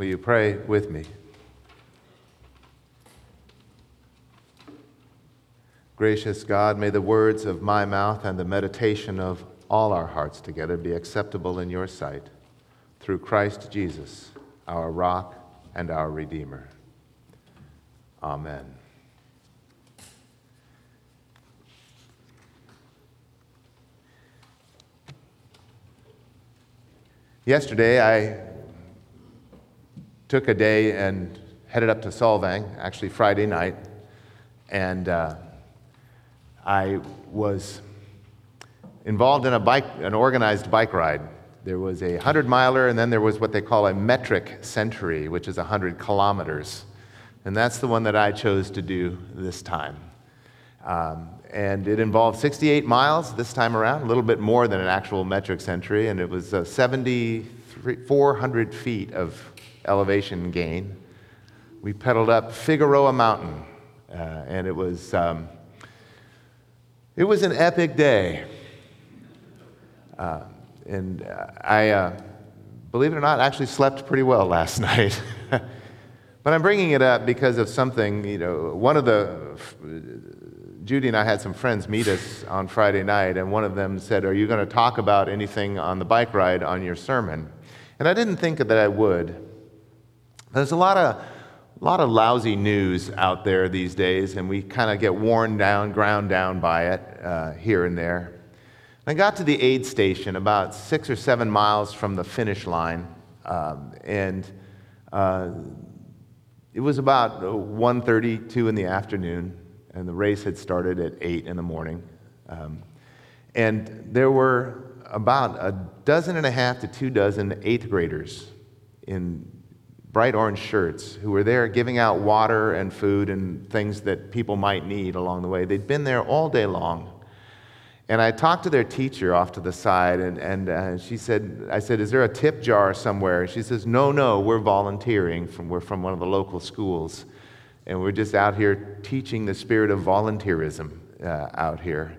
Will you pray with me? Gracious God, may the words of my mouth and the meditation of all our hearts together be acceptable in your sight through Christ Jesus, our rock and our Redeemer. Amen. Yesterday, I took a day and headed up to Solvang, actually Friday night, and uh, I was involved in a bike, an organized bike ride. There was a 100 miler, and then there was what they call a metric century, which is 100 kilometers. And that's the one that I chose to do this time. Um, and it involved 68 miles this time around, a little bit more than an actual metric century, and it was uh, 7,400 feet of elevation gain. We pedaled up Figueroa Mountain, uh, and it was, um, it was an epic day. Uh, and I, uh, believe it or not, actually slept pretty well last night. but I'm bringing it up because of something, you know, one of the, Judy and I had some friends meet us on Friday night, and one of them said, Are you going to talk about anything on the bike ride on your sermon? And I didn't think that I would. There's a lot of, lot of lousy news out there these days, and we kind of get worn down, ground down by it uh, here and there. I got to the aid station about six or seven miles from the finish line, um, and uh, it was about 1.32 in the afternoon, and the race had started at 8 in the morning. Um, and there were about a dozen and a half to two dozen eighth graders in bright orange shirts who were there giving out water and food and things that people might need along the way. They'd been there all day long. And I talked to their teacher off to the side, and, and uh, she said, I said, Is there a tip jar somewhere? She says, No, no, we're volunteering. From, we're from one of the local schools. And we're just out here teaching the spirit of volunteerism uh, out here.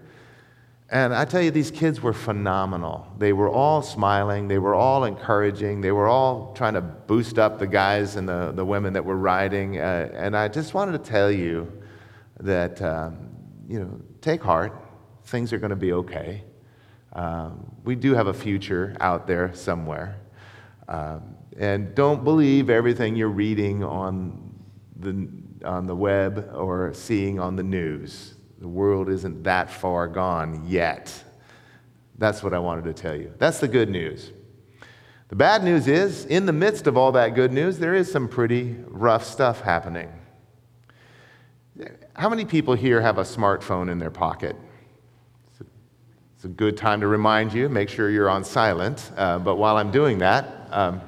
And I tell you, these kids were phenomenal. They were all smiling, they were all encouraging, they were all trying to boost up the guys and the, the women that were riding. Uh, and I just wanted to tell you that, um, you know, take heart. Things are going to be okay. Um, we do have a future out there somewhere. Um, and don't believe everything you're reading on the, on the web or seeing on the news. The world isn't that far gone yet. That's what I wanted to tell you. That's the good news. The bad news is, in the midst of all that good news, there is some pretty rough stuff happening. How many people here have a smartphone in their pocket? It's a good time to remind you, make sure you're on silent. Uh, but while I'm doing that, um,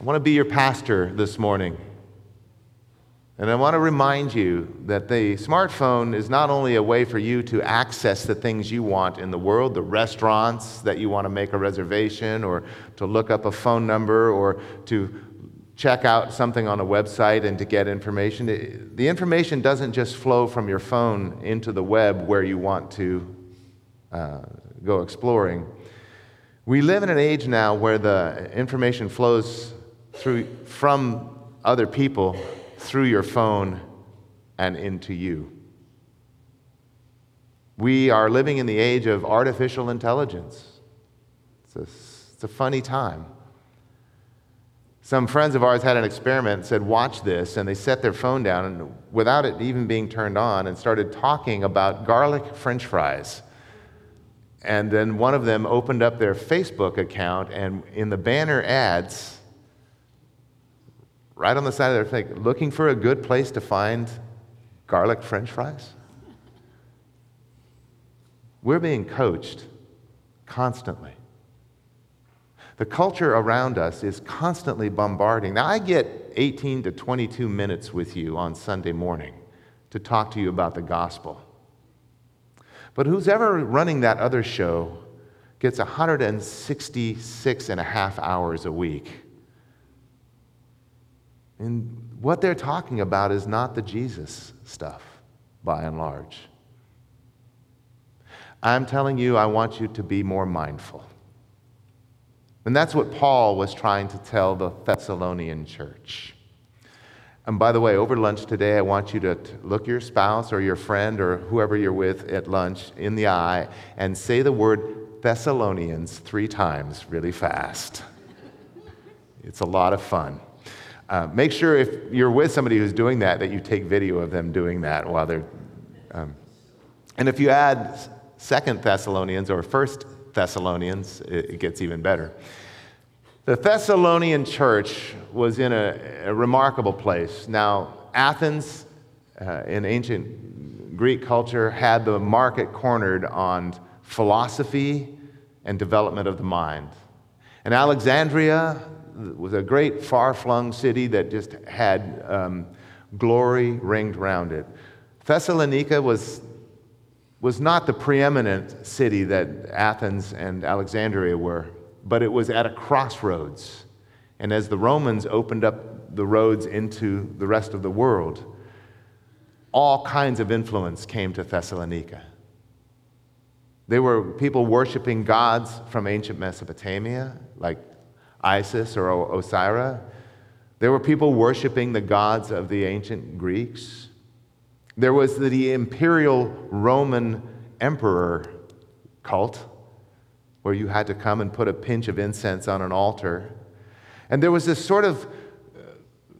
I want to be your pastor this morning. And I want to remind you that the smartphone is not only a way for you to access the things you want in the world, the restaurants that you want to make a reservation, or to look up a phone number, or to check out something on a website and to get information. The information doesn't just flow from your phone into the web where you want to uh, go exploring. We live in an age now where the information flows through, from other people through your phone and into you. We are living in the age of artificial intelligence. It's a, it's a funny time. Some friends of ours had an experiment and said, Watch this. And they set their phone down and, without it even being turned on and started talking about garlic french fries. And then one of them opened up their Facebook account, and in the banner ads, right on the side of their face, looking for a good place to find garlic french fries? We're being coached constantly. The culture around us is constantly bombarding. Now, I get 18 to 22 minutes with you on Sunday morning to talk to you about the gospel. But who's ever running that other show gets 166 and a half hours a week and what they're talking about is not the Jesus stuff, by and large. I'm telling you, I want you to be more mindful. And that's what Paul was trying to tell the Thessalonian church. And by the way, over lunch today, I want you to look your spouse or your friend or whoever you're with at lunch in the eye and say the word Thessalonians three times really fast. It's a lot of fun. Uh, make sure if you're with somebody who's doing that, that you take video of them doing that while they're. Um, and if you add Second Thessalonians or First Thessalonians, it, it gets even better. The Thessalonian church was in a, a remarkable place. Now, Athens uh, in ancient Greek culture had the market cornered on philosophy and development of the mind. And Alexandria was a great far flung city that just had um, glory ringed around it. Thessalonica was, was not the preeminent city that Athens and Alexandria were, but it was at a crossroads. And as the Romans opened up the roads into the rest of the world, all kinds of influence came to Thessalonica. There were people worshiping gods from ancient Mesopotamia, like Isis or Osiris. There were people worshiping the gods of the ancient Greeks. There was the imperial Roman emperor cult, where you had to come and put a pinch of incense on an altar. And there was this sort of uh,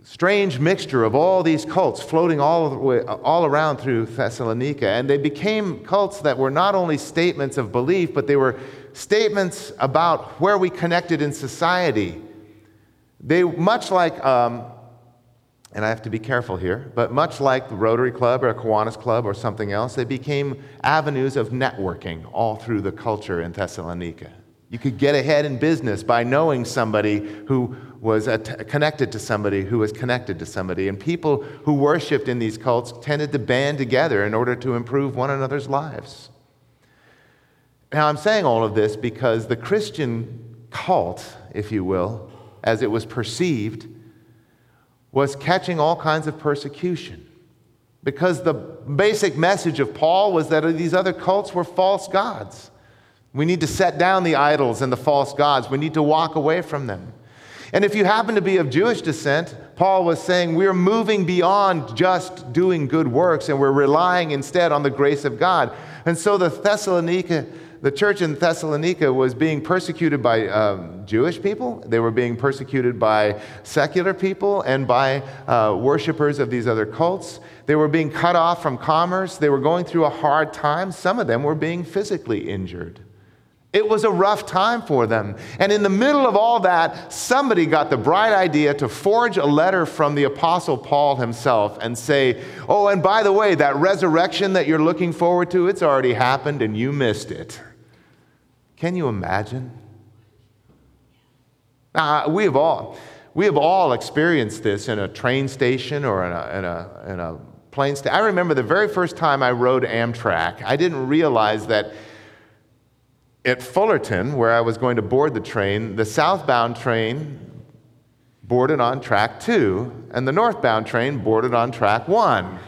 strange mixture of all these cults floating all, way, all around through Thessalonica. And they became cults that were not only statements of belief, but they were statements about where we connected in society. They, much like, um, and I have to be careful here, but much like the Rotary Club or a Kiwanis Club or something else, they became avenues of networking all through the culture in Thessalonica. You could get ahead in business by knowing somebody who was connected to somebody who was connected to somebody. And people who worshiped in these cults tended to band together in order to improve one another's lives. Now, I'm saying all of this because the Christian cult, if you will, as it was perceived, was catching all kinds of persecution. Because the basic message of Paul was that these other cults were false gods. We need to set down the idols and the false gods. We need to walk away from them. And if you happen to be of Jewish descent, Paul was saying we're moving beyond just doing good works and we're relying instead on the grace of God. And so the Thessalonica the church in Thessalonica was being persecuted by um, Jewish people, they were being persecuted by secular people, and by uh, worshippers of these other cults. They were being cut off from commerce. They were going through a hard time. Some of them were being physically injured. It was a rough time for them. And in the middle of all that, somebody got the bright idea to forge a letter from the Apostle Paul himself and say, Oh, and by the way, that resurrection that you're looking forward to, it's already happened and you missed it. Can you imagine? Now, we have all, we have all experienced this in a train station or in a, in a, in a plane station. I remember the very first time I rode Amtrak, I didn't realize that at Fullerton, where I was going to board the train, the southbound train boarded on track two, and the northbound train boarded on track one.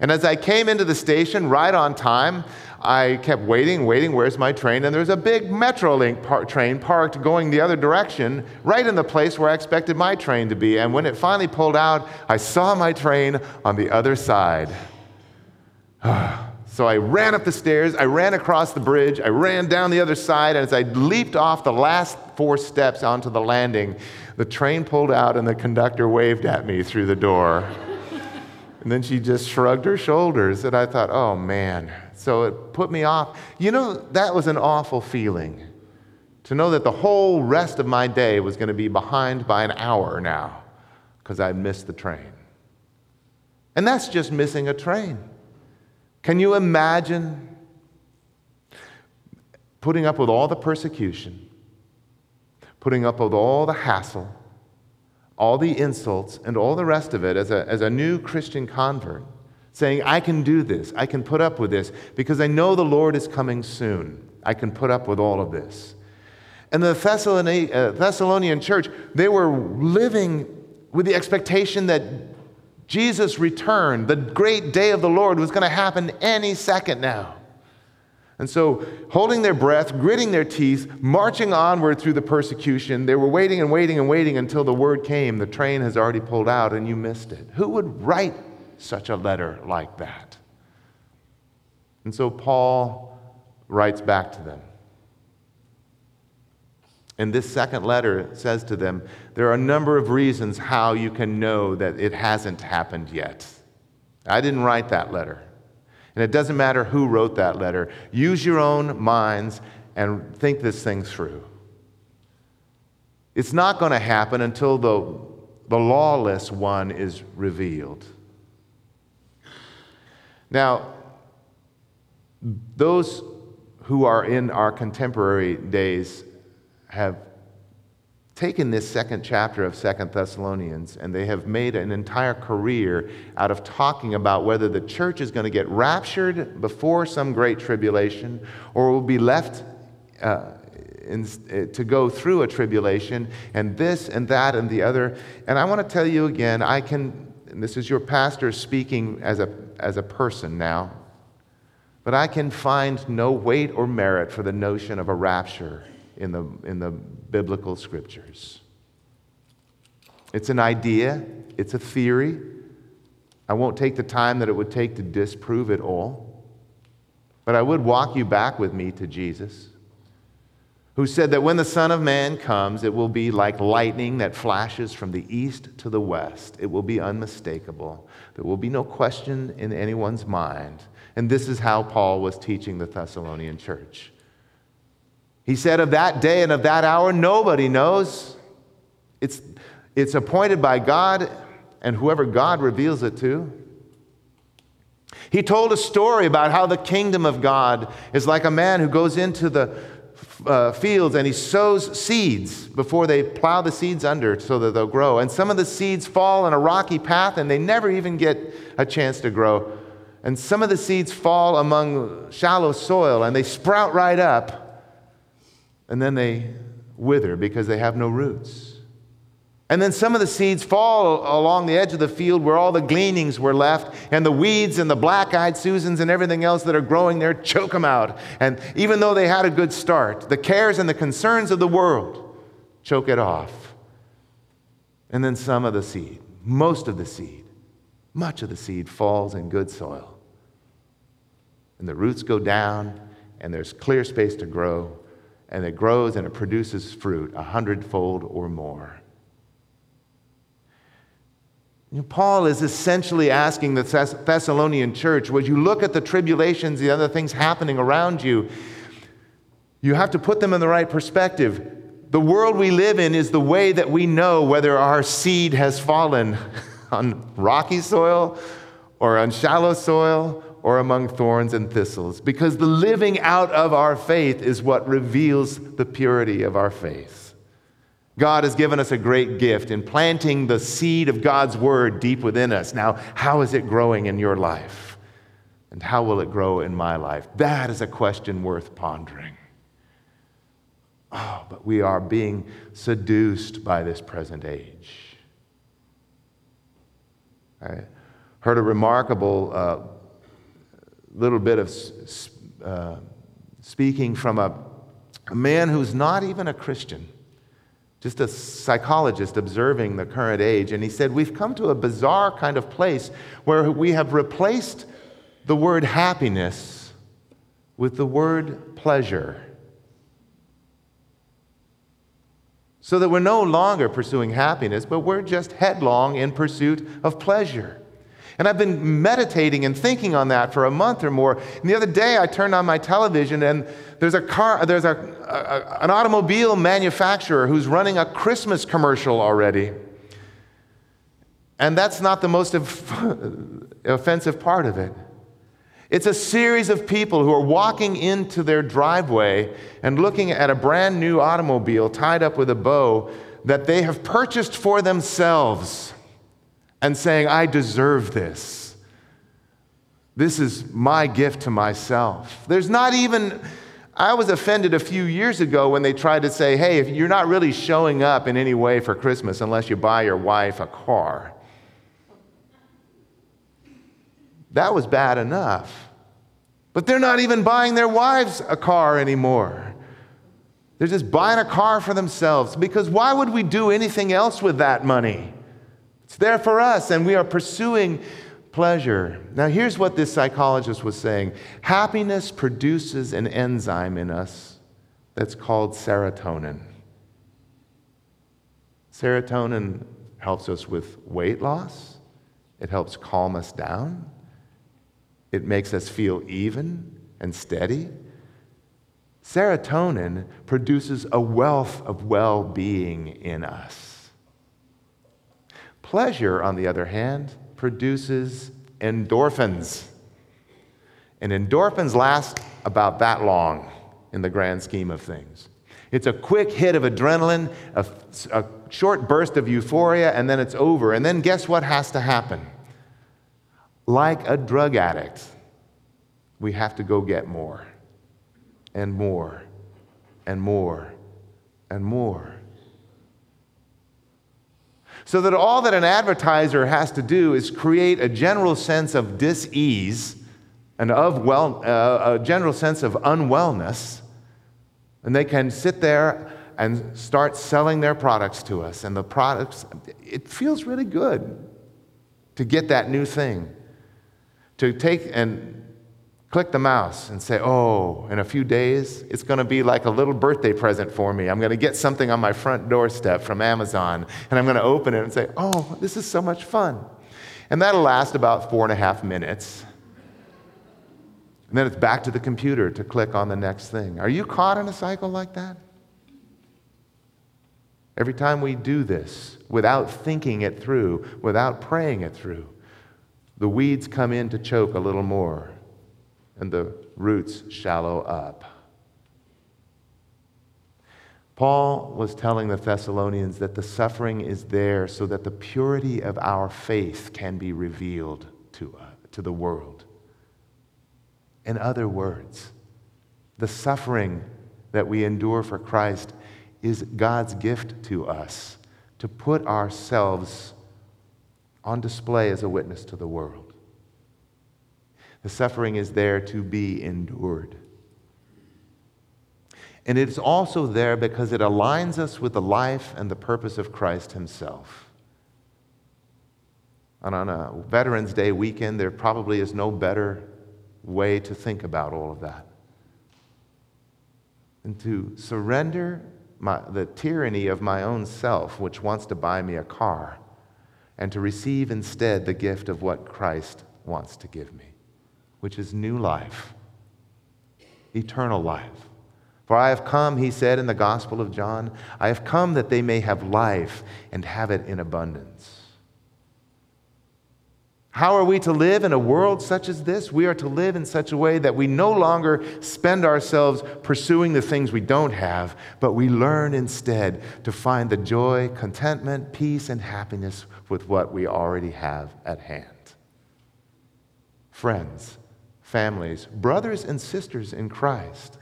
And as I came into the station right on time, I kept waiting, waiting, where's my train? And there's a big Metrolink par- train parked going the other direction, right in the place where I expected my train to be. And when it finally pulled out, I saw my train on the other side. so I ran up the stairs, I ran across the bridge, I ran down the other side, and as I leaped off the last four steps onto the landing, the train pulled out and the conductor waved at me through the door. and then she just shrugged her shoulders, and I thought, oh man, so it put me off. You know, that was an awful feeling to know that the whole rest of my day was going to be behind by an hour now because I'd missed the train. And that's just missing a train. Can you imagine putting up with all the persecution, putting up with all the hassle, all the insults, and all the rest of it as a, as a new Christian convert? Saying, I can do this, I can put up with this, because I know the Lord is coming soon. I can put up with all of this. And the uh, Thessalonian church, they were living with the expectation that Jesus' return, the great day of the Lord, was going to happen any second now. And so, holding their breath, gritting their teeth, marching onward through the persecution, they were waiting and waiting and waiting until the word came the train has already pulled out and you missed it. Who would write such a letter like that? And so, Paul writes back to them. And this second letter says to them, there are a number of reasons how you can know that it hasn't happened yet. I didn't write that letter. And it doesn't matter who wrote that letter. Use your own minds and think this thing through. It's not going to happen until the, the lawless one is revealed. Now, those who are in our contemporary days have taken this second chapter of Second Thessalonians and they have made an entire career out of talking about whether the church is going to get raptured before some great tribulation or will be left uh, in, uh, to go through a tribulation and this and that and the other. And I want to tell you again, I can, this is your pastor speaking as a, as a person now, but I can find no weight or merit for the notion of a rapture in the, in the biblical scriptures. It's an idea, it's a theory. I won't take the time that it would take to disprove it all. But I would walk you back with me to Jesus, who said that when the Son of Man comes, it will be like lightning that flashes from the east to the west. It will be unmistakable. There will be no question in anyone's mind. And this is how Paul was teaching the Thessalonian church. He said, Of that day and of that hour, nobody knows. It's, it's appointed by God and whoever God reveals it to. He told a story about how the kingdom of God is like a man who goes into the uh, fields and he sows seeds before they plow the seeds under so that they'll grow. And some of the seeds fall in a rocky path and they never even get a chance to grow. And some of the seeds fall among shallow soil and they sprout right up and then they wither because they have no roots. And then some of the seeds fall along the edge of the field where all the gleanings were left, and the weeds and the black eyed Susans and everything else that are growing there choke them out. And even though they had a good start, the cares and the concerns of the world choke it off. And then some of the seed, most of the seed, much of the seed falls in good soil. And the roots go down, and there's clear space to grow and it grows and it produces fruit a hundredfold or more. Paul is essentially asking the Thessalonian church, when you look at the tribulations, the other things happening around you, you have to put them in the right perspective. The world we live in is the way that we know whether our seed has fallen on rocky soil or on shallow soil or among thorns and thistles, because the living out of our faith is what reveals the purity of our faith. God has given us a great gift in planting the seed of God's word deep within us. Now, how is it growing in your life? And how will it grow in my life? That is a question worth pondering. Oh, but we are being seduced by this present age. I heard a remarkable uh, little bit of uh, speaking from a, a man who's not even a Christian, just a psychologist observing the current age. And he said, We've come to a bizarre kind of place where we have replaced the word happiness with the word pleasure. So that we're no longer pursuing happiness, but we're just headlong in pursuit of pleasure. And I've been meditating and thinking on that for a month or more. And the other day, I turned on my television, and there's a car, there's a, a, an automobile manufacturer who's running a Christmas commercial already. And that's not the most offensive part of it. It's a series of people who are walking into their driveway and looking at a brand new automobile tied up with a bow that they have purchased for themselves and saying, I deserve this. This is my gift to myself. There's not even, I was offended a few years ago when they tried to say, hey, if you're not really showing up in any way for Christmas unless you buy your wife a car. That was bad enough. But they're not even buying their wives a car anymore. They're just buying a car for themselves because why would we do anything else with that money? It's there for us, and we are pursuing pleasure. Now, here's what this psychologist was saying happiness produces an enzyme in us that's called serotonin. Serotonin helps us with weight loss, it helps calm us down, it makes us feel even and steady. Serotonin produces a wealth of well being in us. Pleasure, on the other hand, produces endorphins. And endorphins last about that long in the grand scheme of things. It's a quick hit of adrenaline, a, a, short burst of euphoria, and then it's over. And then guess what has to happen? Like a drug addict, we have to go get more and more and more and more. So that all that an advertiser has to do is create a general sense of dis-ease and of well, uh, a general sense of unwellness, and they can sit there and start selling their products to us. And the products, it feels really good to get that new thing. To take and click the mouse and say, oh, in a few days, it's going to be like a little birthday present for me. I'm going to get something on my front doorstep from Amazon, and I'm going to open it and say, oh, this is so much fun. And that'll last about four and a half minutes. And then it's back to the computer to click on the next thing. Are you caught in a cycle like that? Every time we do this without thinking it through, without praying it through, the weeds come in to choke a little more and the roots shallow up. Paul was telling the Thessalonians that the suffering is there so that the purity of our faith can be revealed to, uh, to the world. In other words, the suffering that we endure for Christ is God's gift to us to put ourselves on display as a witness to the world. The suffering is there to be endured. And it's also there because it aligns us with the life and the purpose of Christ Himself. And on a Veterans Day weekend, there probably is no better way to think about all of that than to surrender my, the tyranny of my own self, which wants to buy me a car, and to receive instead the gift of what Christ wants to give me which is new life, eternal life. For I have come, he said in the Gospel of John, I have come that they may have life and have it in abundance. How are we to live in a world such as this? We are to live in such a way that we no longer spend ourselves pursuing the things we don't have, but we learn instead to find the joy, contentment, peace, and happiness with what we already have at hand. Friends, families, brothers and sisters in Christ.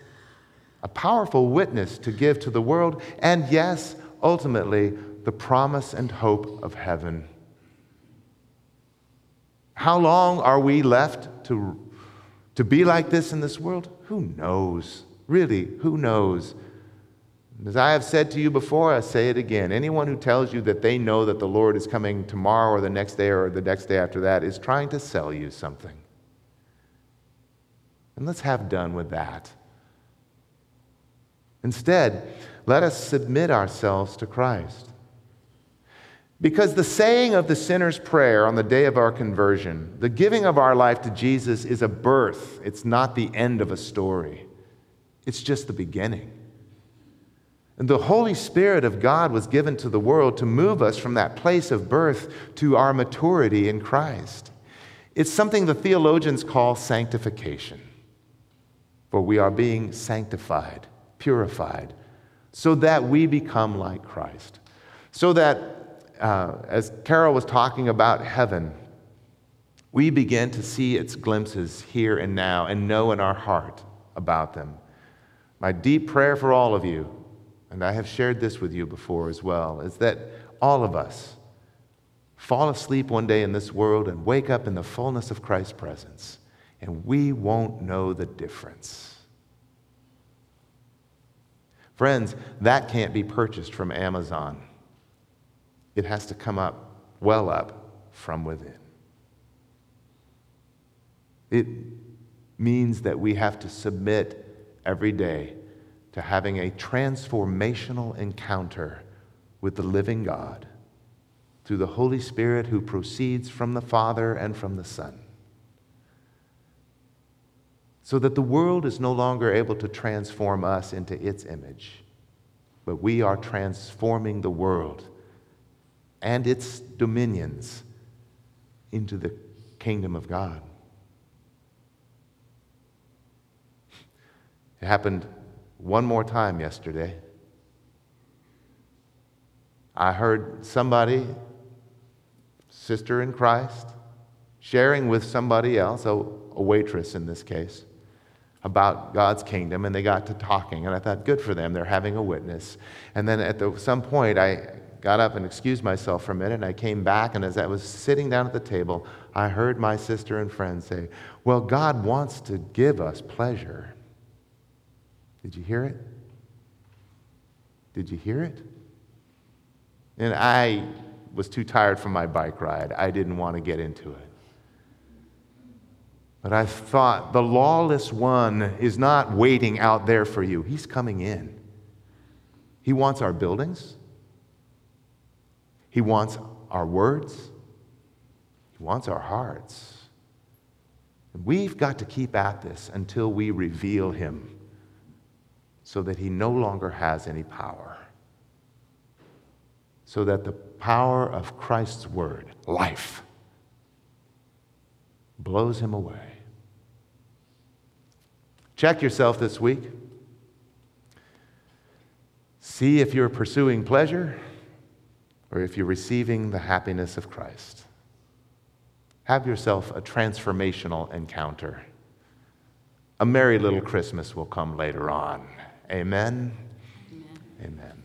A powerful witness to give to the world, and yes, ultimately, the promise and hope of heaven. How long are we left to, to be like this in this world? Who knows? Really, who knows? As I have said to you before, I say it again. Anyone who tells you that they know that the Lord is coming tomorrow or the next day or the next day after that is trying to sell you something. And let's have done with that. Instead, let us submit ourselves to Christ. Because the saying of the sinner's prayer on the day of our conversion, the giving of our life to Jesus, is a birth. It's not the end of a story, it's just the beginning. And the Holy Spirit of God was given to the world to move us from that place of birth to our maturity in Christ. It's something the theologians call sanctification for we are being sanctified, purified, so that we become like Christ. So that, uh, as Carol was talking about heaven, we begin to see its glimpses here and now and know in our heart about them. My deep prayer for all of you, and I have shared this with you before as well, is that all of us fall asleep one day in this world and wake up in the fullness of Christ's presence and we won't know the difference. Friends, that can't be purchased from Amazon. It has to come up, well up from within. It means that we have to submit every day to having a transformational encounter with the living God through the Holy Spirit who proceeds from the Father and from the Son. So that the world is no longer able to transform us into its image, but we are transforming the world and its dominions into the kingdom of God. It happened one more time yesterday. I heard somebody, sister in Christ, sharing with somebody else, a, a waitress in this case, about God's kingdom, and they got to talking. And I thought, good for them, they're having a witness. And then at the, some point, I got up and excused myself for a minute, and I came back, and as I was sitting down at the table, I heard my sister and friend say, Well, God wants to give us pleasure. Did you hear it? Did you hear it? And I was too tired from my bike ride. I didn't want to get into it. But I thought the lawless one is not waiting out there for you, he's coming in. He wants our buildings, he wants our words, he wants our hearts. We've got to keep at this until we reveal him so that he no longer has any power. So that the power of Christ's word, life, blows him away. Check yourself this week. See if you're pursuing pleasure or if you're receiving the happiness of Christ. Have yourself a transformational encounter. A merry little Christmas will come later on. Amen. Amen. Amen.